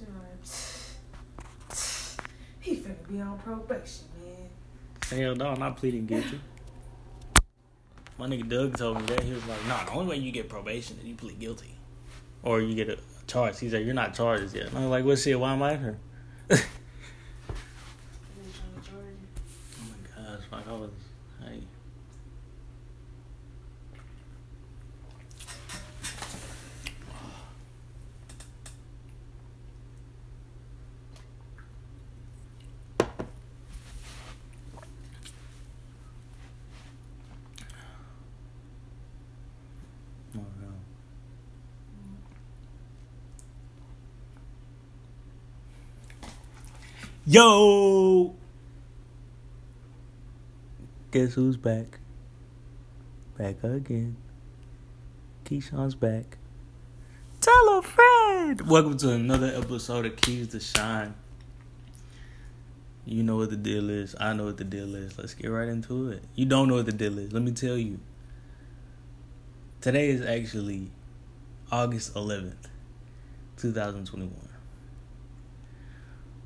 Like, he finna be on probation, man. Hell no, I'm not pleading guilty. My nigga Doug told me that. He was like, nah, the only way you get probation is you plead guilty. Or you get a charge. He said, you're not charged yet. And I was like, well, shit, why am I here? They trying to charge you. Oh my gosh, like I was, hey. Oh, no. Yo! Guess who's back? Back again. Keyshawn's back. Tell a friend! Welcome to another episode of Keys to Shine. You know what the deal is. I know what the deal is. Let's get right into it. You don't know what the deal is. Let me tell you. Today is actually August 11th, 2021.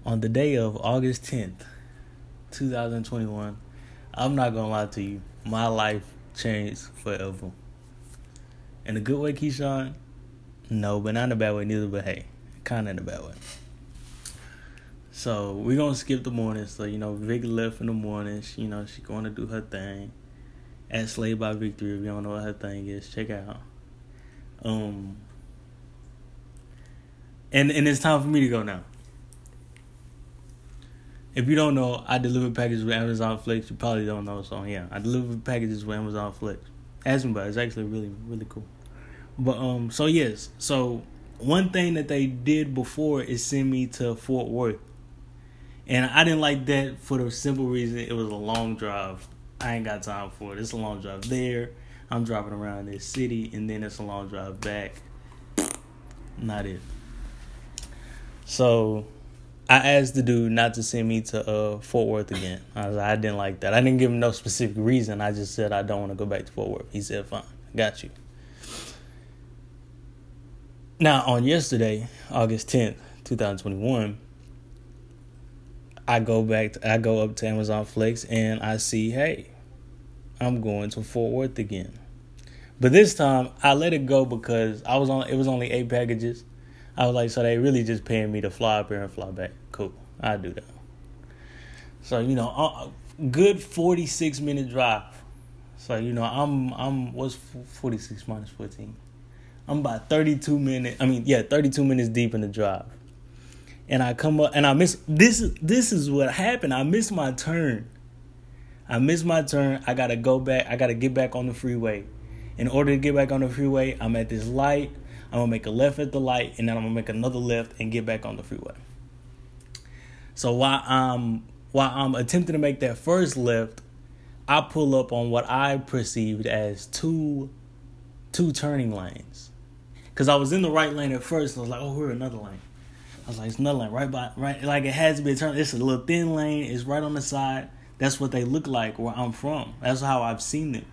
On the day of August 10th, 2021, I'm not gonna lie to you, my life changed forever. In a good way, Keyshawn? No, but not in a bad way neither, but hey, kinda in a bad way. So we're gonna skip the morning. So, you know, Vic left in the morning. She, you know, she gonna do her thing. At Slave by Victory, if you don't know what her thing is, check out. Um and and it's time for me to go now. If you don't know, I deliver packages with Amazon Flex. You probably don't know, so yeah, I deliver packages with Amazon Flex. Ask me about it. It's actually really, really cool. But um, so yes, so one thing that they did before is send me to Fort Worth, and I didn't like that for the simple reason it was a long drive. I ain't got time for it. It's a long drive there. I'm driving around this city, and then it's a long drive back. Not it. So I asked the dude not to send me to uh, Fort Worth again. I, I didn't like that. I didn't give him no specific reason. I just said I don't want to go back to Fort Worth. He said, "Fine, got you." Now on yesterday, August tenth, two thousand twenty-one, I go back. To, I go up to Amazon Flex and I see, hey, I'm going to Fort Worth again. But this time I let it go because I was on. It was only eight packages. I was like, so they really just paying me to fly up here and fly back. Cool, I do that. So you know, uh, good forty six minute drive. So you know, I'm I'm what's forty six minus fourteen. I'm about thirty two minutes. I mean, yeah, thirty two minutes deep in the drive, and I come up and I miss this. is This is what happened. I missed my turn. I missed my turn. I gotta go back. I gotta get back on the freeway. In order to get back on the freeway, I'm at this light. I'm gonna make a left at the light, and then I'm gonna make another left and get back on the freeway. So while I'm while I'm attempting to make that first left, I pull up on what I perceived as two two turning lanes. Cause I was in the right lane at first, and I was like, "Oh, we're another lane." I was like, "It's another lane right by right." Like it has to be a turn. It's a little thin lane. It's right on the side. That's what they look like where I'm from. That's how I've seen them,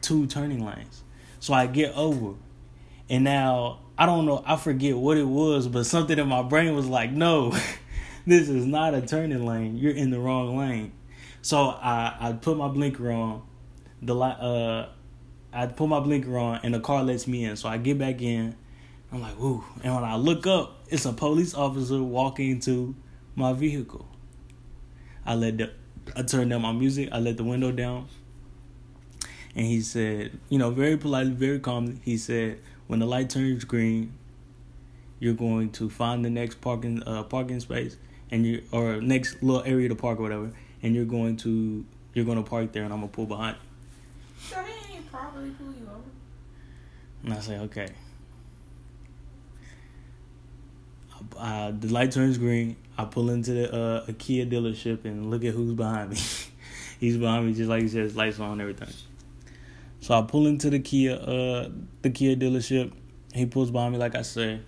two turning lanes. So I get over, and now I don't know. I forget what it was, but something in my brain was like, "No, this is not a turning lane. You're in the wrong lane." So I I put my blinker on. The light, uh, I put my blinker on, and the car lets me in. So I get back in. I'm like, "Woo!" And when I look up, it's a police officer walking to my vehicle. I let the I turned down my music. I let the window down. And he said, you know, very politely, very calmly, he said, when the light turns green, you're going to find the next parking uh, parking space and you or next little area to park or whatever, and you're going to you're going to park there, and I'm gonna pull behind you. So he ain't properly pull you over. And I say, okay. Uh, the light turns green. I pull into the uh, a Kia dealership and look at who's behind me. He's behind me, just like he says, lights on, everything. So I pull into the Kia, uh, the Kia dealership. He pulls behind me, like I said.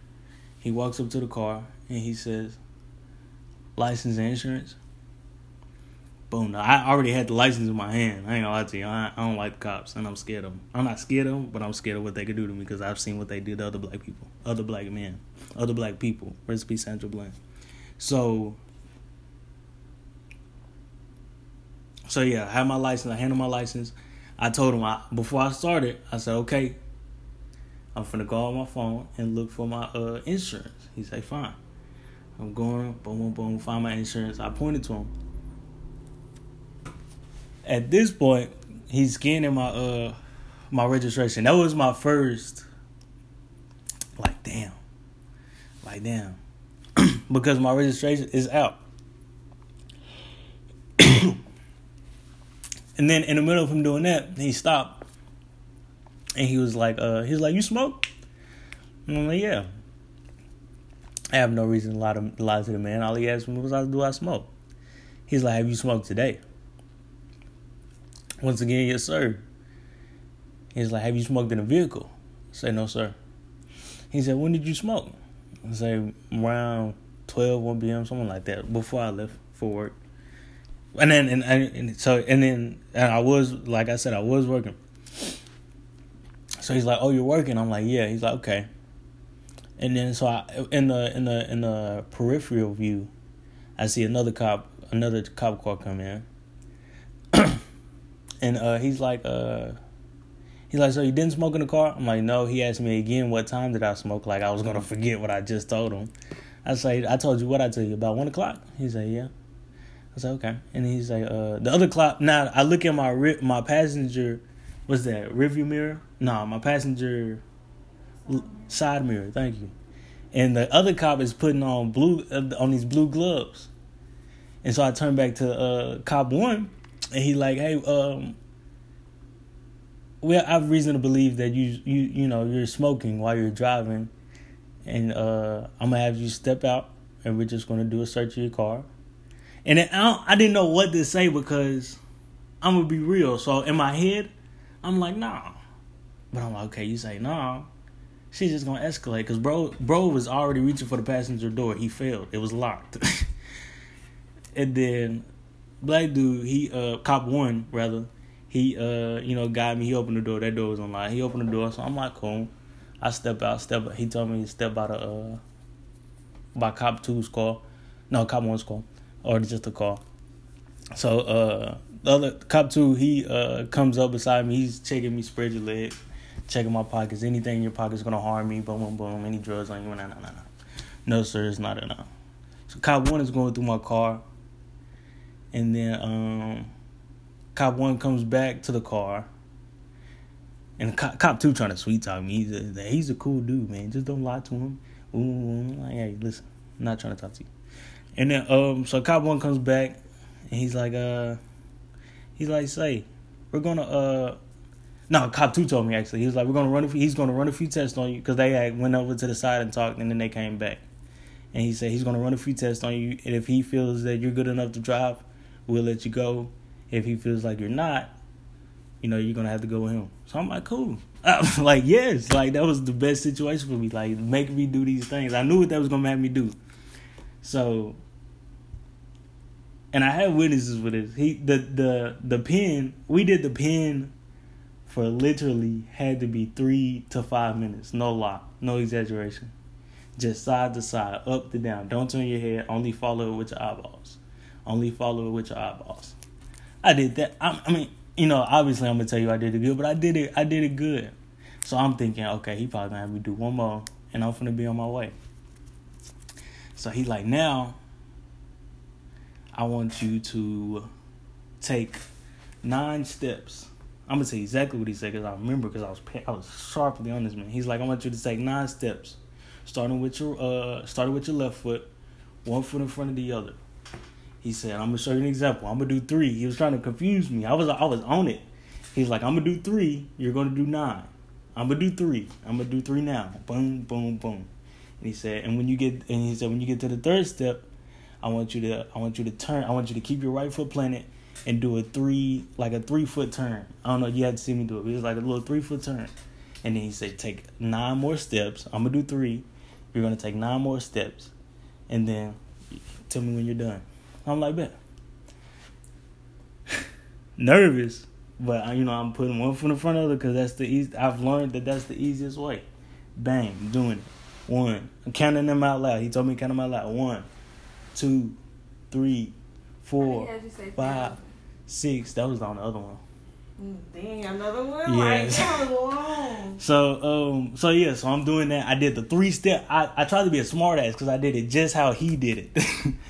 He walks up to the car and he says, "License and insurance." Boom. I already had the license in my hand. I ain't gonna lie to you. I, I don't like cops, and I'm scared of them. I'm not scared of them, but I'm scared of what they could do to me because I've seen what they did to other black people, other black men, other black people. Recipe Sandra Bland. So, so yeah, I had my license. I handed my license. I told him I, before I started. I said, okay, I'm finna go on my phone and look for my uh, insurance. He said, fine. I'm going, boom, boom, boom, find my insurance. I pointed to him at this point, he's scanning my uh my registration. That was my first like damn. Like damn. because my registration is out. and then in the middle of him doing that, he stopped. And he was like, uh, he was like, You smoke? And I'm like, Yeah. I have no reason to lie to, lie to the man. All he asked me was, Do I smoke? He's like, Have you smoked today? Once again, yes, sir. He's like, Have you smoked in a vehicle? I say, No, sir. He said, When did you smoke? I say, Around 12, 1 p.m., something like that, before I left for work. And then, and, and so, and then, and I was, like I said, I was working. So he's like, "Oh, you're working." I'm like, "Yeah." He's like, "Okay." And then, so I in the in the in the peripheral view, I see another cop, another cop car come in. And uh, he's like, uh, he's like, so you didn't smoke in the car? I'm like, no. He asked me again, what time did I smoke? Like I was gonna forget what I just told him. I say, I told you what I tell you about one o'clock. He said, yeah. I said, okay. And he's like, uh, the other clock. Now I look at my my passenger. What's that? Rearview mirror? No, my passenger side mirror. Thank you. And the other cop is putting on blue uh, on these blue gloves. And so I turn back to uh, cop one, and he like, hey, um, well, I have reason to believe that you you you know you're smoking while you're driving, and uh, I'm gonna have you step out, and we're just gonna do a search of your car. And I, I didn't know what to say because I'm gonna be real. So in my head, I'm like, nah, but I'm like, okay, you say nah. She's just gonna escalate because bro, bro was already reaching for the passenger door. He failed. It was locked. and then black dude, he uh cop one rather, he uh you know got me. He opened the door. That door was unlocked. He opened the door, so I'm like cool. I step out, step. He told me to step out of uh by cop two's call, no cop one's call, or just a call. So uh the other cop two, he uh comes up beside me. He's checking me, spread your leg, checking my pockets. Anything in your pocket's gonna harm me. Boom, boom, boom. Any drugs on you? No, no, no, no. No, sir, it's not enough. So cop one is going through my car and then um, cop one comes back to the car, and cop, cop two trying to sweet talk me. He's a, he's a cool dude, man. Just don't lie to him. Ooh, like, hey, listen, I'm not trying to talk to you. And then um, so cop one comes back, and he's like, uh, he's like, say, we're gonna uh. No, cop two told me actually. He was like, "We're gonna run. A few, he's gonna run a few tests on you because they had went over to the side and talked, and then they came back. And he said he's gonna run a few tests on you, and if he feels that you're good enough to drive, we'll let you go. If he feels like you're not, you know, you're gonna have to go with him. So I'm like, cool. I'm like, yes, like that was the best situation for me. Like, make me do these things. I knew what that was gonna have me do. So, and I have witnesses for this. He, the the the pin. We did the pin for literally had to be three to five minutes. No lie, no exaggeration. Just side to side, up to down. Don't turn your head. Only follow it with your eyeballs. Only follow it with your eyeballs. I did that. I, I mean, you know, obviously I'm gonna tell you I did it good, but I did it. I did it good. So I'm thinking, okay, he probably gonna have me do one more, and I'm gonna be on my way. So he like, now I want you to take nine steps. I'm gonna say exactly what he said because I remember because I was I was sharply on this man. He's like, I want you to take nine steps, starting with your uh, starting with your left foot, one foot in front of the other. He said, "I'm gonna show you an example. I'm gonna do three. He was trying to confuse me. I was I was on it. He's like, "I'm gonna do three. You're gonna do nine. I'm gonna do three. I'm gonna do three now. Boom, boom, boom." And he said, "And when you get and he said when you get to the third step, I want you to I want you to turn. I want you to keep your right foot planted." And do a three, like a three foot turn. I don't know. You had to see me do it. It was like a little three foot turn. And then he said, take nine more steps. I'm gonna do three. You're gonna take nine more steps, and then tell me when you're done. I'm like, bet. nervous, but you know I'm putting one foot in front of the because that's the easy. I've learned that that's the easiest way. Bang, doing it. One, I'm counting them out loud. He told me count them out loud. One, two, three, four, How'd you say five, thousand? six. That was on the other one. Dang, another one? Yes. Like, that was long. So um so yeah, so I'm doing that. I did the three step. I I tried to be a smart ass because I did it just how he did it,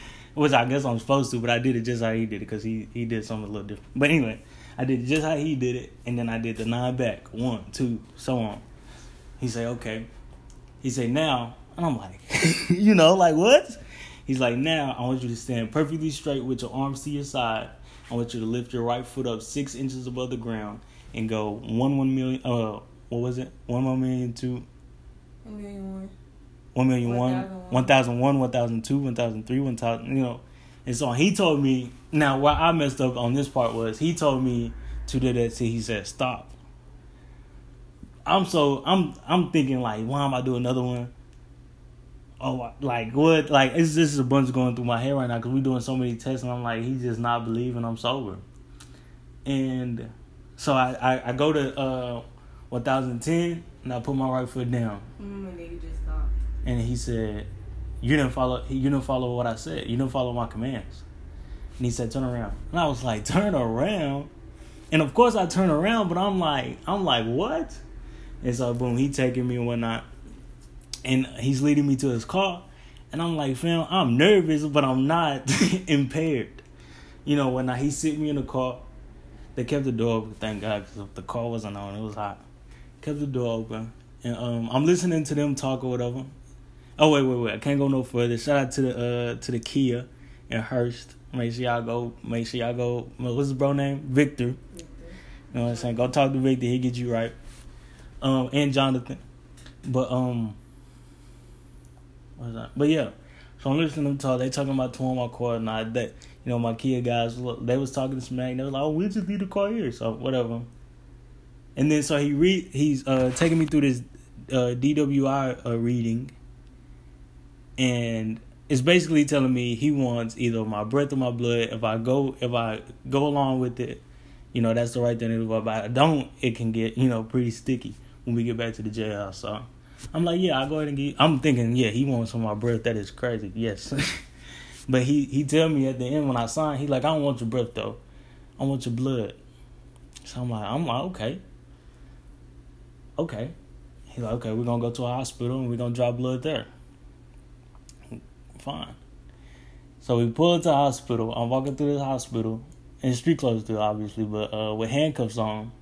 which I guess I'm supposed to, but I did it just how he did it because he he did something a little different. But anyway, I did it just how he did it, and then I did the nine back, one, two, so on. He said okay. He said now, and I'm like, you know, like what? He's like now I want you to stand perfectly straight with your arms to your side. I want you to lift your right foot up six inches above the ground and go one one million. Uh, what was it? One one million two. A million one. One million one, 1001. one thousand one, one thousand two, one thousand three, one thousand. You know, and so he told me. Now, why I messed up on this part was he told me to do that. till he said stop. I'm so I'm I'm thinking like, why am I doing another one? Oh, like what? Like it's this is a bunch going through my head right now because we're doing so many tests, and I'm like, he's just not believing I'm sober. And so I I, I go to uh 1010 and I put my right foot down. Mm, and nigga just stopped. And he said, "You didn't follow. You didn't follow what I said. You didn't follow my commands." And he said, "Turn around." And I was like, "Turn around." And of course, I turn around, but I'm like, I'm like, what? And so, boom, he taking me and whatnot, and he's leading me to his car, and I'm like, fam, I'm nervous, but I'm not impaired. You know, when I, he sit me in the car, they kept the door open. Thank God, because if the car wasn't on, it was hot. Kept the door open, and um, I'm listening to them talk or whatever. Oh wait, wait, wait! I can't go no further. Shout out to the uh to the Kia and Hurst. Make sure y'all go. Make sure y'all go. What's his bro name? Victor. You know what I'm saying? Go talk to Victor. He'll get you right. Um, and Jonathan. But um, that? But yeah. So I'm listening to them talk. They talking about towing my car and I that you know my Kia guys. They was talking to smack. They was like, "Oh, we just leave the car here." So whatever. And then so he read. He's uh taking me through this uh DWI uh, reading, and it's basically telling me he wants either my breath or my blood. If I go, if I go along with it, you know that's the right thing to do. But if I don't, it can get you know pretty sticky when we get back to the jailhouse. So I'm like, yeah, I'll go ahead and get. I'm thinking, yeah, he wants some of my breath. That is crazy. Yes, but he he tell me at the end when I sign, he like, I don't want your breath though. I want your blood. So I'm like, I'm like, okay, okay. He like, okay, we're gonna go to a hospital and we're gonna draw blood there. Fine. So we pull into the hospital. I'm walking through the hospital in street clothes too, obviously, but uh, with handcuffs on.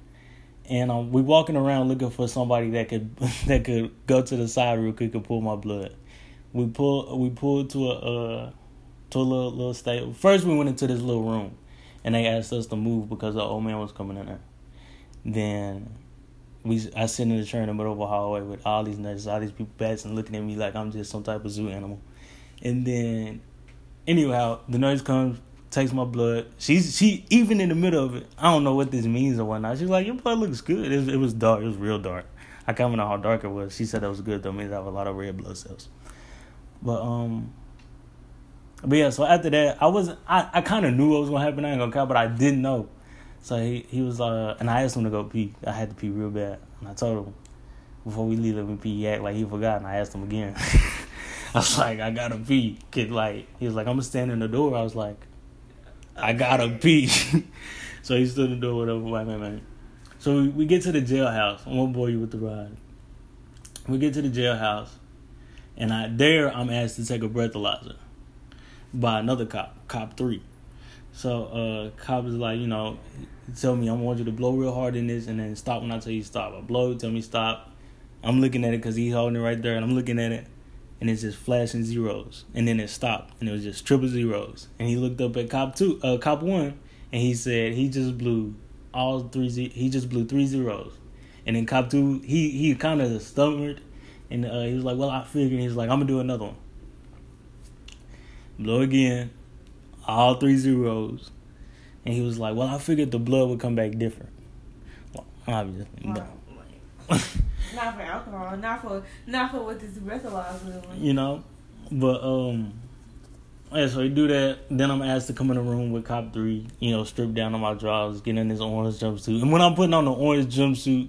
And um, we walking around looking for somebody that could that could go to the side real quick and pull my blood. We pull we pulled to a uh, to a little little state. First we went into this little room, and they asked us to move because the old man was coming in there. Then we I sit in the chair in the middle of a hallway with all these nurses, all these people passing, looking at me like I'm just some type of zoo animal. And then, anyhow, the nurse comes, takes my blood. She's she even in the middle of it. I don't know what this means or whatnot. She's like, your blood looks good. It, it was dark. It was real dark. I can't know how dark it was. She said that was good though. It means I have a lot of red blood cells. But um, but yeah. So after that, I wasn't. I I kind of knew what was gonna happen. I ain't gonna count, but I didn't know. So he he was uh, and I asked him to go pee. I had to pee real bad, and I told him before we leave, let me pee. He act like he forgot, and I asked him again. I was like, I gotta pee. Kid, like he was like, I'm gonna stand in the door. I was like, I gotta pee. so he stood in the door, whatever, white man, man. So we, get to the jailhouse. I won't bore you with the ride. We get to the jailhouse, and I there I'm asked to take a breathalyzer by another cop, cop three. So uh cop is like, you know, tell me I want you to blow real hard in this and then stop when I tell you stop. I blow, tell me stop. I'm looking at it because he's holding it right there, and I'm looking at it, and it's just flashing zeros, and then it stopped, and it was just triple zeros. And he looked up at cop two, uh, cop one, and he said he just blew all three. Ze- he just blew three zeros, and then cop two, he he kind of stammered, and uh, he was like, "Well, I figured." He's like, "I'm gonna do another one." Blow again, all three zeros, and he was like, "Well, I figured the blood would come back different." Well, obviously, but. Not for alcohol, not for not for what this breathalyzer doing. you know but um Yeah, so he do that. Then I'm asked to come in the room with cop three. You know, strip down on my drawers, get in this orange jumpsuit. And when I'm putting on the orange jumpsuit,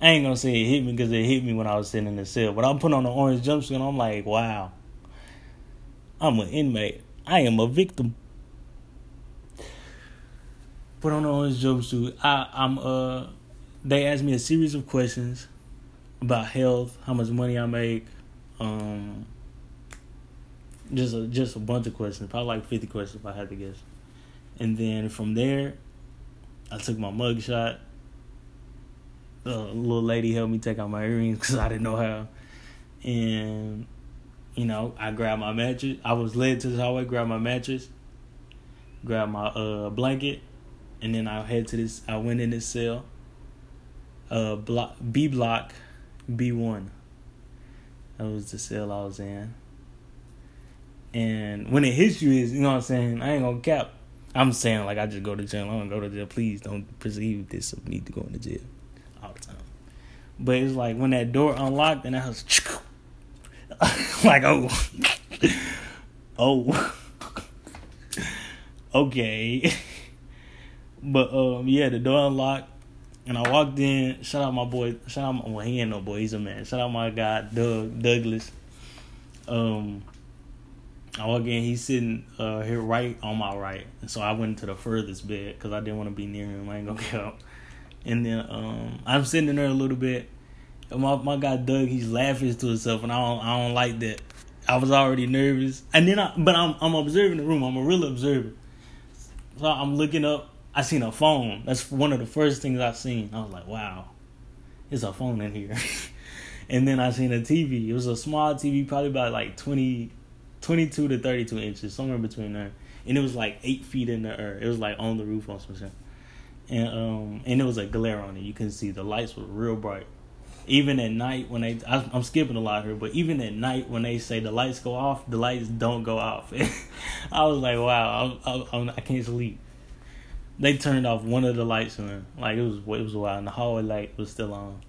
I ain't gonna say it hit me because it hit me when I was sitting in the cell. But I'm putting on the orange jumpsuit, and I'm like, wow, I'm an inmate. I am a victim. Put on the orange jumpsuit. I, I'm uh. They asked me a series of questions about health, how much money I make, um, just a just a bunch of questions, probably like fifty questions if I had to guess. And then from there, I took my mug shot. A little lady helped me take out my earrings because I didn't know how. And you know, I grabbed my mattress. I was led to the hallway, grabbed my mattress, grabbed my uh blanket, and then I head to this. I went in this cell. Uh, block B block, B one. That was the cell I was in. And when it hits you, is you know what I'm saying. I ain't gonna cap. I'm saying like I just go to jail. I don't go to jail. Please don't perceive this of me to go into jail all the time. But it's like when that door unlocked and I was like, oh, oh, okay. But um, yeah, the door unlocked and I walked in. Shout out my boy. Shout out my well, he ain't no boy. He's a man. Shout out my guy Doug Douglas. Um, I walk in. He's sitting uh here right on my right, and so I went to the furthest bed because I didn't want to be near him. I ain't gonna count. And then um, I'm sitting in there a little bit. And my my guy Doug, he's laughing to himself, and I don't I don't like that. I was already nervous, and then I but I'm I'm observing the room. I'm a real observer. So I'm looking up. I seen a phone. That's one of the first things I've seen. I was like, wow, there's a phone in here. and then I seen a TV. It was a small TV, probably about like 20, 22 to 32 inches, somewhere between there. And it was like eight feet in the air. It was like on the roof on some shit. And um and it was a glare on it. You can see the lights were real bright. Even at night when they, I, I'm skipping a lot here, but even at night when they say the lights go off, the lights don't go off. I was like, wow, I, I, I can't sleep they turned off one of the lights and. Like it was it was wild, and the hallway light was still on.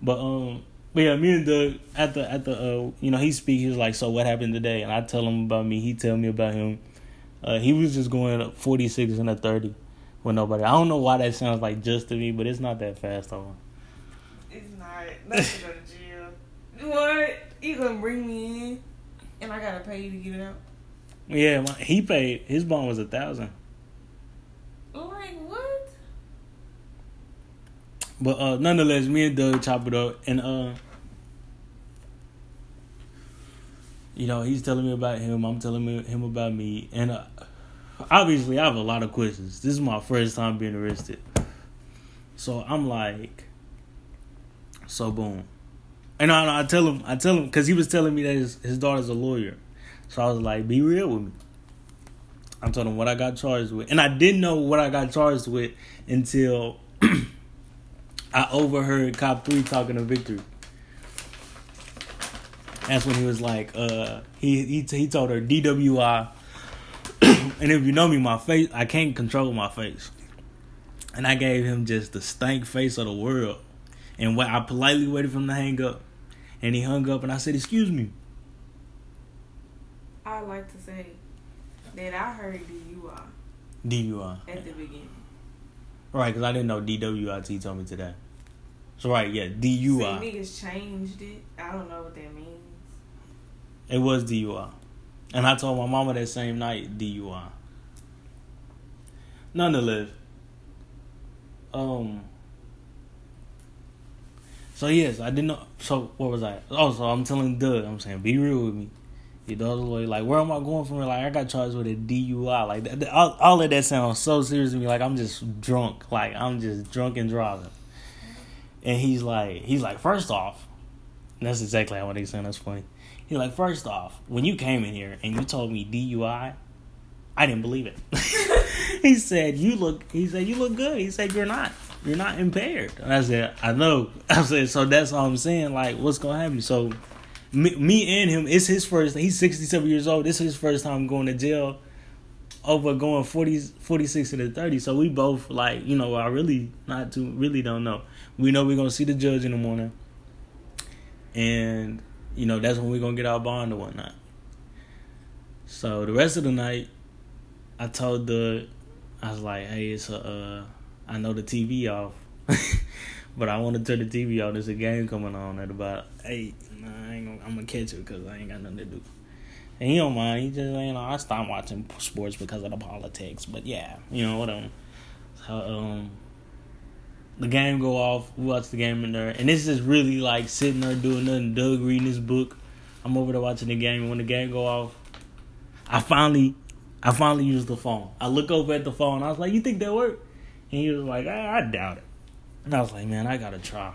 But um, but yeah, me and Doug at the at the uh, you know, he speak. He was like, "So what happened today?" And I tell him about me. He tell me about him. Uh, he was just going forty six and a thirty with nobody. I don't know why that sounds like just to me, but it's not that fast though. It's not. To go to jail. What? You gonna bring me in, and I gotta pay you to get it out? Yeah, my, he paid. His bond was a thousand. Like what? But uh, nonetheless, me and Doug chop it up, and uh, you know, he's telling me about him. I'm telling him about me, and uh, obviously, I have a lot of questions. This is my first time being arrested, so I'm like, so boom, and I, I tell him, I tell him, because he was telling me that his his daughter's a lawyer, so I was like, be real with me. I told him what I got charged with, and I didn't know what I got charged with until I overheard Cop Three talking to Victory. That's when he was like, uh, he he he told her DWI, and if you know me, my face I can't control my face, and I gave him just the stank face of the world, and what I politely waited for him to hang up, and he hung up, and I said, "Excuse me." I like to say that I heard DUI DUI. at the beginning. Right, because I didn't know DWIT told me today. So right, yeah, DUI. See, niggas changed it. I don't know what that means. It was DUI. And I told my mama that same night DUI. Nonetheless, um. So yes, I didn't know. So what was I? Oh, so I'm telling Doug. I'm saying, be real with me. Your daughter's lawyer. Like, where am I going from? here? Like, I got charged with a DUI. Like, that, all, all of that sounds so serious to me. Like, I'm just drunk. Like, I'm just drunk and driving. And he's like, he's like, first off, that's exactly how he's saying. That's funny. He's like, first off, when you came in here and you told me DUI, I didn't believe it. he said, you look. He said, you look good. He said, you're not. You're not impaired. And I said, I know. I said, so that's all I'm saying. Like, what's gonna happen? So, me, me and him, it's his first. He's 67 years old. This is his first time going to jail over going 40, 46 to the 30. So we both like, you know, I really not too really don't know. We know we're gonna see the judge in the morning, and you know that's when we're gonna get our bond or whatnot. So the rest of the night, I told the, I was like, hey, it's a, uh, I know the TV off, but I want to turn the TV on. There's a game coming on at about eight. Nah, I ain't gonna, I'm gonna catch it because I ain't got nothing to do. And he don't mind. He just, you know, I stopped watching sports because of the politics. But yeah, you know, whatever. So, um, the game go off. We watch the game in there, and this is really like sitting there doing nothing. Doug reading his book. I'm over there watching the game, and when the game go off, I finally, I finally used the phone. I look over at the phone. I was like, "You think that worked?" And he was like, I, I doubt it. And I was like, "Man, I gotta try."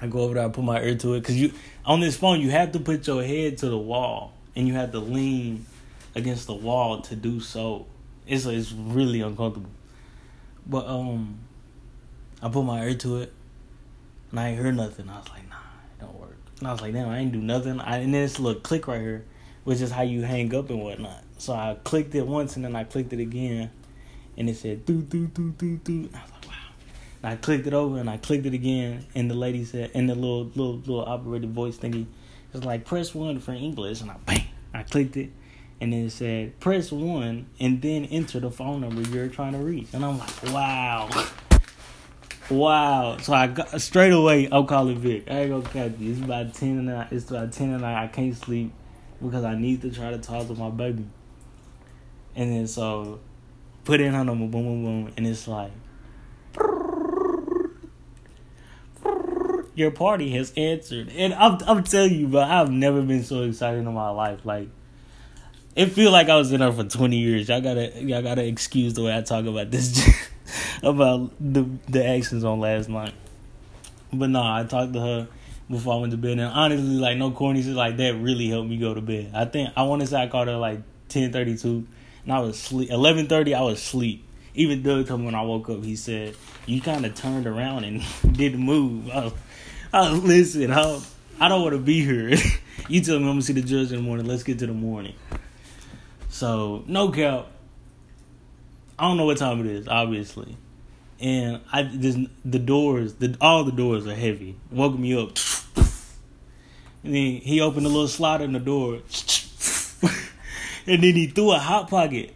I go over there, I put my ear to it, cause you on this phone you have to put your head to the wall, and you have to lean against the wall to do so. It's it's really uncomfortable. But um, I put my ear to it, and I ain't heard nothing. I was like, nah, it don't work. And I was like, damn, I ain't do nothing. I, and then this little click right here, which is how you hang up and whatnot. So I clicked it once, and then I clicked it again, and it said do do do do do. I was like, wow. And I clicked it over, and I clicked it again, and the lady said, and the little little little operated voice thingy, was like press one for English, and I bang, I clicked it. And then it said, press one and then enter the phone number you're trying to reach. And I'm like, wow. Wow. So I got straight away I'm calling Vic. I ain't gonna catch. It's about ten and I, it's about ten and I, I can't sleep because I need to try to talk to my baby. And then so put in her number, boom boom boom, and it's like your party has answered. And I'm I'm telling you, but I've never been so excited in my life. Like it feel like I was in there for twenty years. Y'all gotta y'all gotta excuse the way I talk about this about the the actions on last night. But no, I talked to her before I went to bed, and honestly, like no corny shit like that really helped me go to bed. I think I want to say I called her like ten thirty two, and I was sleep eleven thirty. I was asleep. Even Doug told me when I woke up, he said you kind of turned around and did the move. I was, Listen. I, I don't want to be here. you tell me I'm gonna see the judge in the morning. Let's get to the morning. So no cap. I don't know what time it is, obviously, and I just the doors, the all the doors are heavy. Woke me up. And then he opened a little slot in the door, and then he threw a hot pocket,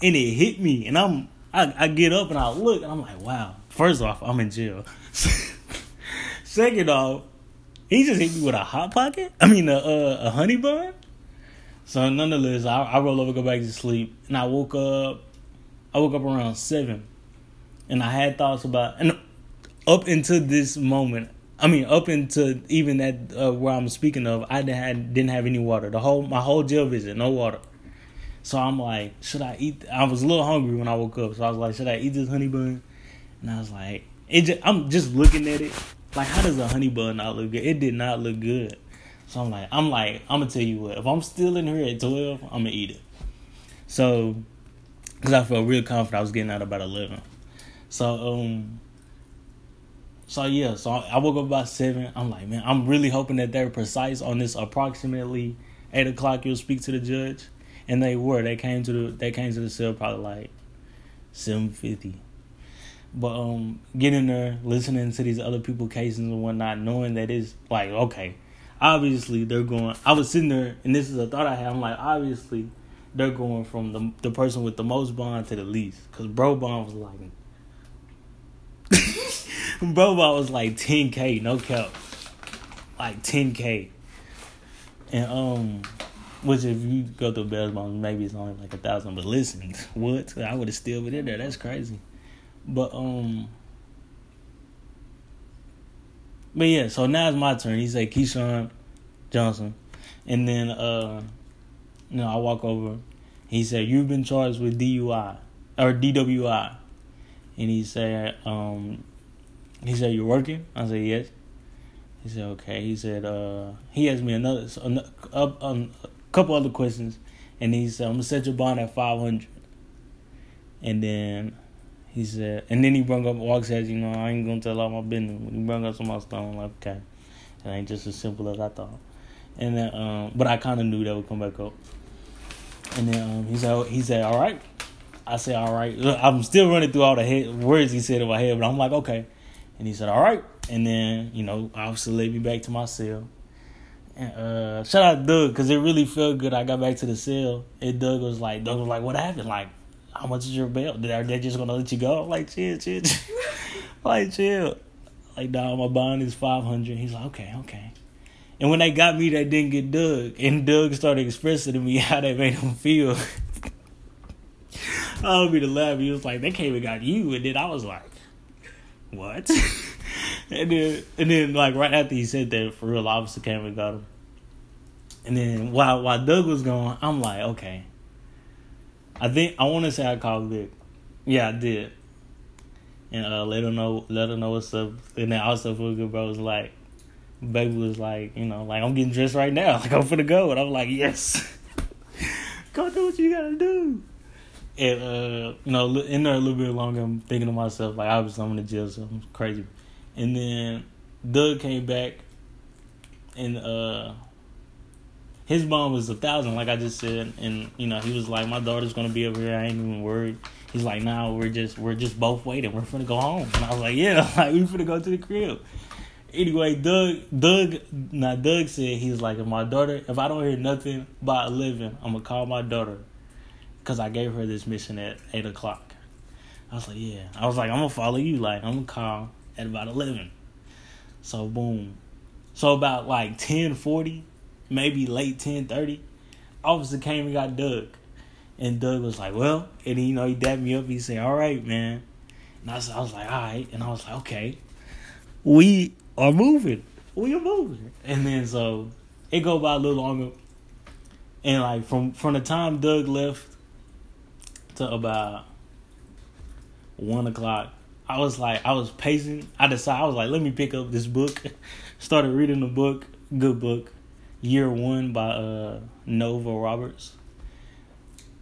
and it hit me, and I'm I, I get up and I look, and I'm like, wow. First off, I'm in jail. Second off, he just hit me with a hot pocket. I mean, a a, a honey bun. So nonetheless, I, I roll over, go back to sleep, and I woke up. I woke up around seven, and I had thoughts about and up until this moment. I mean, up into even that uh, where I'm speaking of, I had, didn't have any water. The whole my whole jail visit, no water. So I'm like, should I eat? I was a little hungry when I woke up, so I was like, should I eat this honey bun? And I was like, it. Just, I'm just looking at it, like, how does a honey bun not look good? It did not look good. So I'm like, I'm like, I'm gonna tell you what. If I'm still in here at twelve, I'm gonna eat it. So, because I felt real confident, I was getting out about eleven. So, um, so yeah, so I woke up about seven. I'm like, man, I'm really hoping that they're precise on this. Approximately eight o'clock, you'll speak to the judge, and they were. They came to the they came to the cell probably like seven fifty. But um, getting there, listening to these other people cases and whatnot, knowing that it's like okay, obviously they're going. I was sitting there, and this is a thought I had. I'm like, obviously they're going from the the person with the most bond to the least, because bro bond was like, bro bond was like 10k, no cap, like 10k, and um. Which if you go through Bears bonds, maybe it's only like a thousand. But listen, what I would have still been in there. That's crazy. But um, but yeah, so now it's my turn. He said Keyshawn Johnson. And then uh you know, I walk over. He said, You've been charged with DUI or DWI. And he said, um he said, You're working? I said, Yes. He said, Okay. He said, uh he asked me another a, um, a couple other questions and he said, I'm gonna set your bond at five hundred. And then he said, and then he brought up Walk says, you know, I ain't gonna tell all my business. When he brought up some of my stuff, I'm like, okay, it ain't just as simple as I thought. And then, um, but I kind of knew that would come back up. And then um, he said, he said, all right. I said, all right. I'm still running through all the head, words he said in my head, but I'm like, okay. And he said, all right. And then, you know, obviously led me back to my cell. And uh, shout out Doug because it really felt good. I got back to the cell and Doug was like, Doug was like, what happened? Like, how much is your bail? Are they just gonna let you go? I'm like, chill, chill, chill. like, chill. Like, dog, my bond is five hundred. He's like, okay, okay. And when they got me, they didn't get Doug, and Doug started expressing to me how that made him feel. I would be the laugh. He was like, they came and got you, and then I was like, what? and then and then like right after he said that, for real, officer came and got him. And then while while Doug was gone, I'm like, okay. I think I want to say I called Vic. Yeah, I did. And uh, let her know, let her know what's up. And then also for good bro was like, baby was like, you know, like I'm getting dressed right now, like I'm finna go, and I'm like, yes, go do what you gotta do. And uh, you know, in there a little bit longer, I'm thinking to myself, like obviously I'm in the jail, so I'm crazy. And then Doug came back, and uh, his bond was a thousand, like I just said, and you know he was like, my daughter's gonna be over here. I ain't even worried. He's like, nah, we're just we're just both waiting. We're finna go home. And I was like, yeah, like we finna go to the crib. Anyway, Doug, Doug, now Doug said he's like, if my daughter, if I don't hear nothing by eleven, I'm gonna call my daughter, cause I gave her this mission at eight o'clock. I was like, yeah. I was like, I'm gonna follow you. Like, I'm gonna call at about eleven. So boom. So about like ten forty, maybe late ten thirty, officer came and got Doug. And Doug was like, well, and you know, he dapped me up. He said, all right, man. And I was, I was like, all right. And I was like, okay, we are moving. We are moving. And then so it go by a little longer. And like from from the time Doug left to about one o'clock, I was like, I was pacing. I decided, I was like, let me pick up this book. Started reading the book, good book, Year One by uh, Nora Roberts.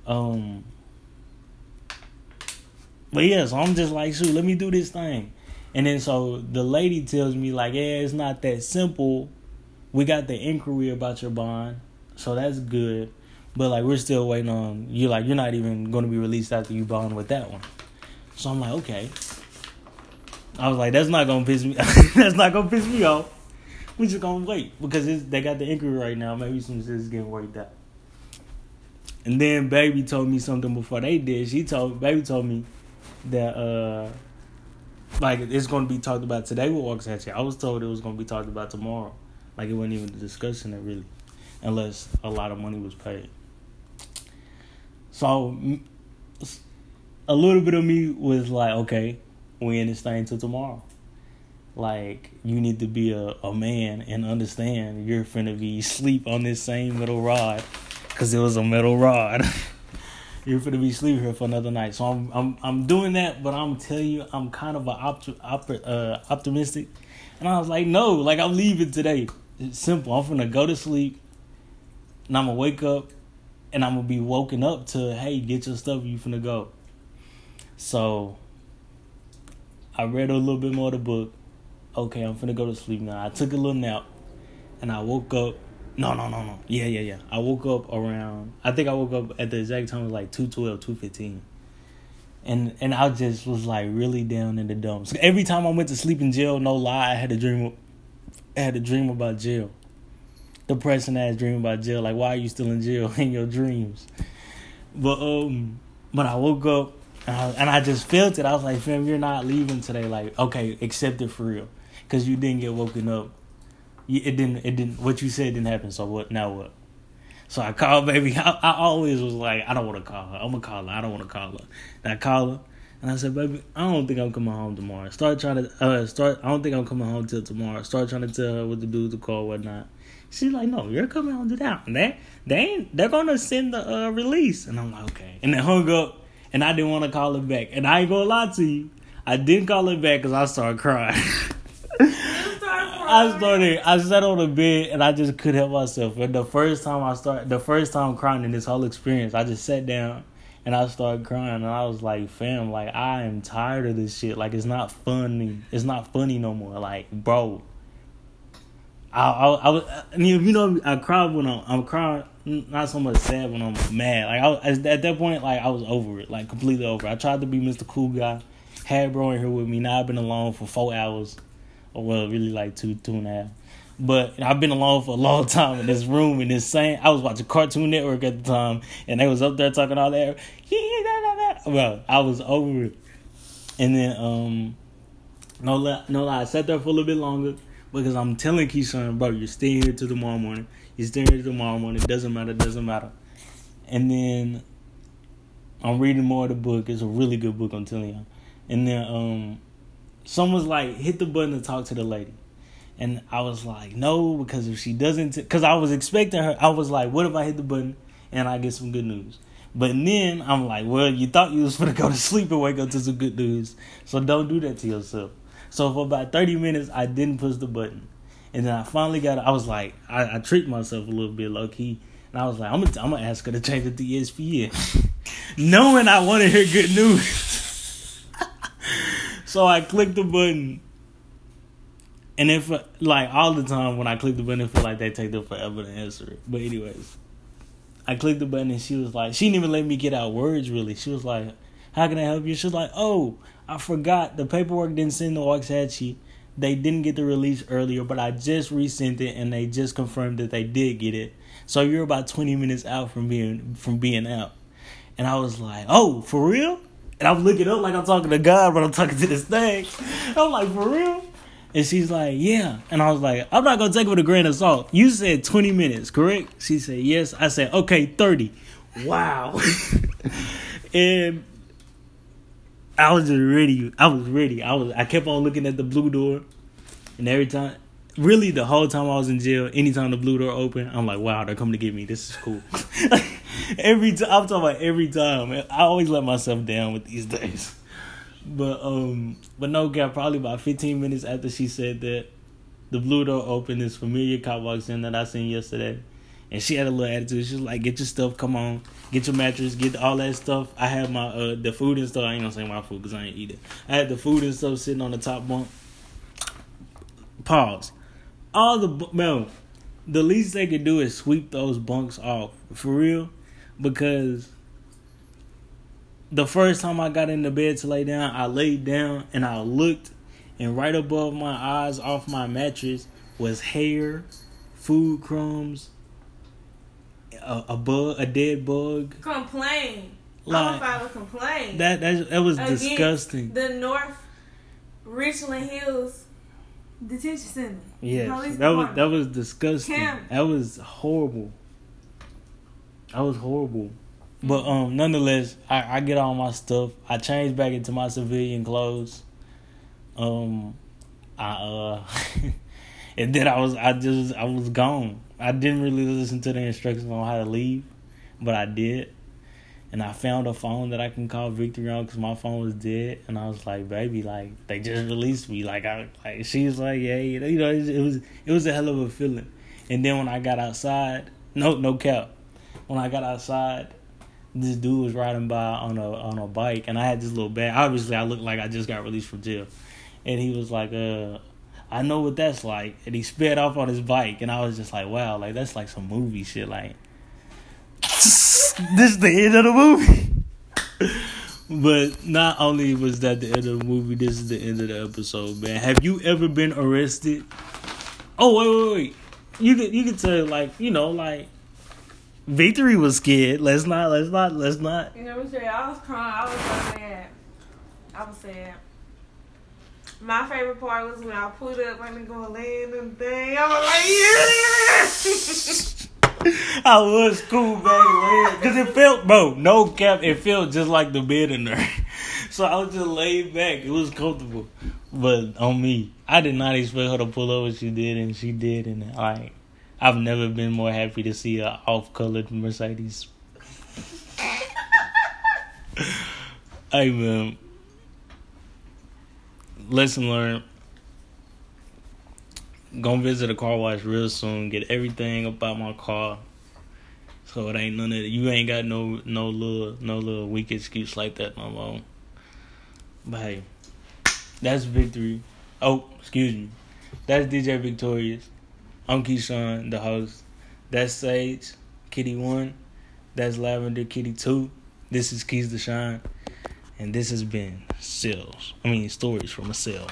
Um, but yeah, so I'm just like, shoot, let me do this thing. And then so the lady tells me like, yeah, it's not that simple. We got the inquiry about your bond, so that's good. But like we're still waiting on you. Like you're not even going to be released after you bond with that one. So I'm like, okay. I was like, that's not gonna piss me. that's not gonna piss me off. We just gonna wait because they got the inquiry right now. Maybe some shit is getting worked out. And then baby told me something before they did. She told baby told me that uh like it's gonna be talked about today with Waxahachie. I was told it was gonna be talked about tomorrow. Like it wasn't even discussing it really, unless a lot of money was paid. So a little bit of me was like, okay, we in this thing till tomorrow. Like you need to be a, a man and understand you're finna be sleep on this same metal rod, cause it was a metal rod. you're gonna be sleeping here for another night. So I'm I'm I'm doing that, but I'm telling you, I'm kind of a opt, opt, uh, optimistic, and I was like, no, like I'm leaving today. It's simple. I'm gonna go to sleep, and I'm gonna wake up, and I'm gonna be woken up to hey, get your stuff. You finna go. So I read a little bit more of the book. Okay, I'm finna go to sleep now. I took a little nap, and I woke up no, no, no, no. Yeah, yeah, yeah. I woke up around. I think I woke up at the exact time it was like 212, 215. And and I just was like really down in the dumps. Every time I went to sleep in jail, no lie, I had a dream. I had a dream about jail. Depressing ass dream about jail. Like, why are you still in jail in your dreams? But um, but I woke up and I, and I just felt it. I was like, fam, you're not leaving today. Like, okay, accept it for real, because you didn't get woken up. It didn't it didn't what you said didn't happen so what now what? So i called baby i, I always was like i don't want to call her. I'm gonna call her. I don't want to call her. And i called her and i said baby i don't think i'm coming home tomorrow. Start trying to uh start i don't think i'm coming home till tomorrow. Start trying to tell her what to do to call whatnot. She's like no you're coming home to that they they ain't they're gonna send the uh, release. And i'm like okay. And they hung up and i didn't want to call her back. And i ain't gonna lie to you i didn't call her back because i started crying I started. I sat on the bed and I just couldn't help myself. And the first time I started, the first time crying in this whole experience, I just sat down and I started crying. And I was like, "Fam, like I am tired of this shit. Like it's not funny. It's not funny no more. Like, bro." I, I, I was, you know, I cried when I'm, I'm crying, not so much sad when I'm mad. Like I was, at that point, like I was over it, like completely over. I tried to be Mr. Cool Guy, had bro in here with me. Now I've been alone for four hours well, really like two, two and a half. But I've been alone for a long time in this room in this same. I was watching Cartoon Network at the time, and they was up there talking all that. Well, I was over it, and then um, no lie, no lie, I sat there for a little bit longer because I'm telling Keyshawn, bro, you're staying here till tomorrow morning. You're staying here tomorrow morning. It doesn't matter. Doesn't matter. And then I'm reading more of the book. It's a really good book. I'm telling you. And then um, someone's like, hit the button to talk to the lady. And I was like, no, because if she doesn't, because I was expecting her, I was like, what if I hit the button and I get some good news? But then I'm like, well, you thought you was gonna go to sleep and wake up to some good news, so don't do that to yourself. So for about 30 minutes, I didn't push the button, and then I finally got. I was like, I, I tricked myself a little bit, low key, and I was like, I'm gonna, I'm gonna ask her to change it to ESPN, knowing I wanted her good news. so I clicked the button, and if like all the time when I click the button, it feel like they take them forever to answer it. But anyways, I clicked the button and she was like, she didn't even let me get out words really. She was like, "How can I help you?" She was like, "Oh, I forgot the paperwork didn't send the Waxahachie. They didn't get the release earlier, but I just resent it and they just confirmed that they did get it. So you're about 20 minutes out from being from being out." And I was like, "Oh, for real?" And I'm looking up like I'm talking to God, but I'm talking to this thing. I'm like, "For real?" And she's like, yeah. And I was like, I'm not to take it with a grain of salt. You said 20 minutes, correct? She said, yes. I said, okay, 30. Wow. and I was just ready. I was ready. I was. I kept on looking at the blue door. And every time, really the whole time I was in jail, anytime the blue door opened, I'm like, wow, they're coming to get me. This is cool. every time, I'm talking about every time. I always let myself down with these days. But um, but no cap. Probably about 15 minutes after she said that, the blue door opened. This familiar cop walks in that I seen yesterday, and she had a little attitude. She's like, "Get your stuff. Come on. Get your mattress. Get all that stuff." I had my uh the food and stuff. I ain't gonna say my food because I ain't eat it. I had the food and stuff sitting on the top bunk. Pause. All the no, the least they could do is sweep those bunks off for real, because the first time I got in the bed to lay down, I laid down and I looked, and right above my eyes, off my mattress, was hair, food crumbs, a, a bug, a dead bug. Complain. Like, I'm about to complain. That that that was Against disgusting. The North Richland Hills detention center. Yes, that was that was disgusting. Cam. That was horrible. That was horrible. But um, nonetheless, I, I get all my stuff. I change back into my civilian clothes. Um, I uh, and then I was I just I was gone. I didn't really listen to the instructions on how to leave, but I did. And I found a phone that I can call Victory on because my phone was dead. And I was like, "Baby, like they just released me." Like I, like she was like, "Yeah, you know, it was it was a hell of a feeling." And then when I got outside, no, no cap. When I got outside, this dude was riding by on a on a bike, and I had this little bag. Obviously, I looked like I just got released from jail, and he was like, "Uh, I know what that's like," and he sped off on his bike, and I was just like, "Wow, like that's like some movie shit." Like, this is the end of the movie. but not only was that the end of the movie, this is the end of the episode, man. Have you ever been arrested? Oh wait, wait, wait. You could you could say like you know like Victory was scared. Let's not. Let's not. Let's not. You know what I'm saying? I was crying. I was so sad. I was sad. My favorite part was when I put up and gonna land and thing. I was like, yeah. I was cool back because it felt, bro. No cap, it felt just like the bed in there. So I was just laid back. It was comfortable, but on me, I did not expect her to pull what she did, and she did, and like I've never been more happy to see a off-colored Mercedes. hey man, lesson learned. Gonna visit a car wash real soon. Get everything about my car. So it ain't none of you ain't got no no little no little weak excuse like that no more. But hey, that's victory. Oh, excuse me. That's DJ Victorious. I'm Keyshawn, the host. That's Sage, Kitty One. That's Lavender Kitty Two. This is Keys to Shine. And this has been Sales. I mean, stories from a cell.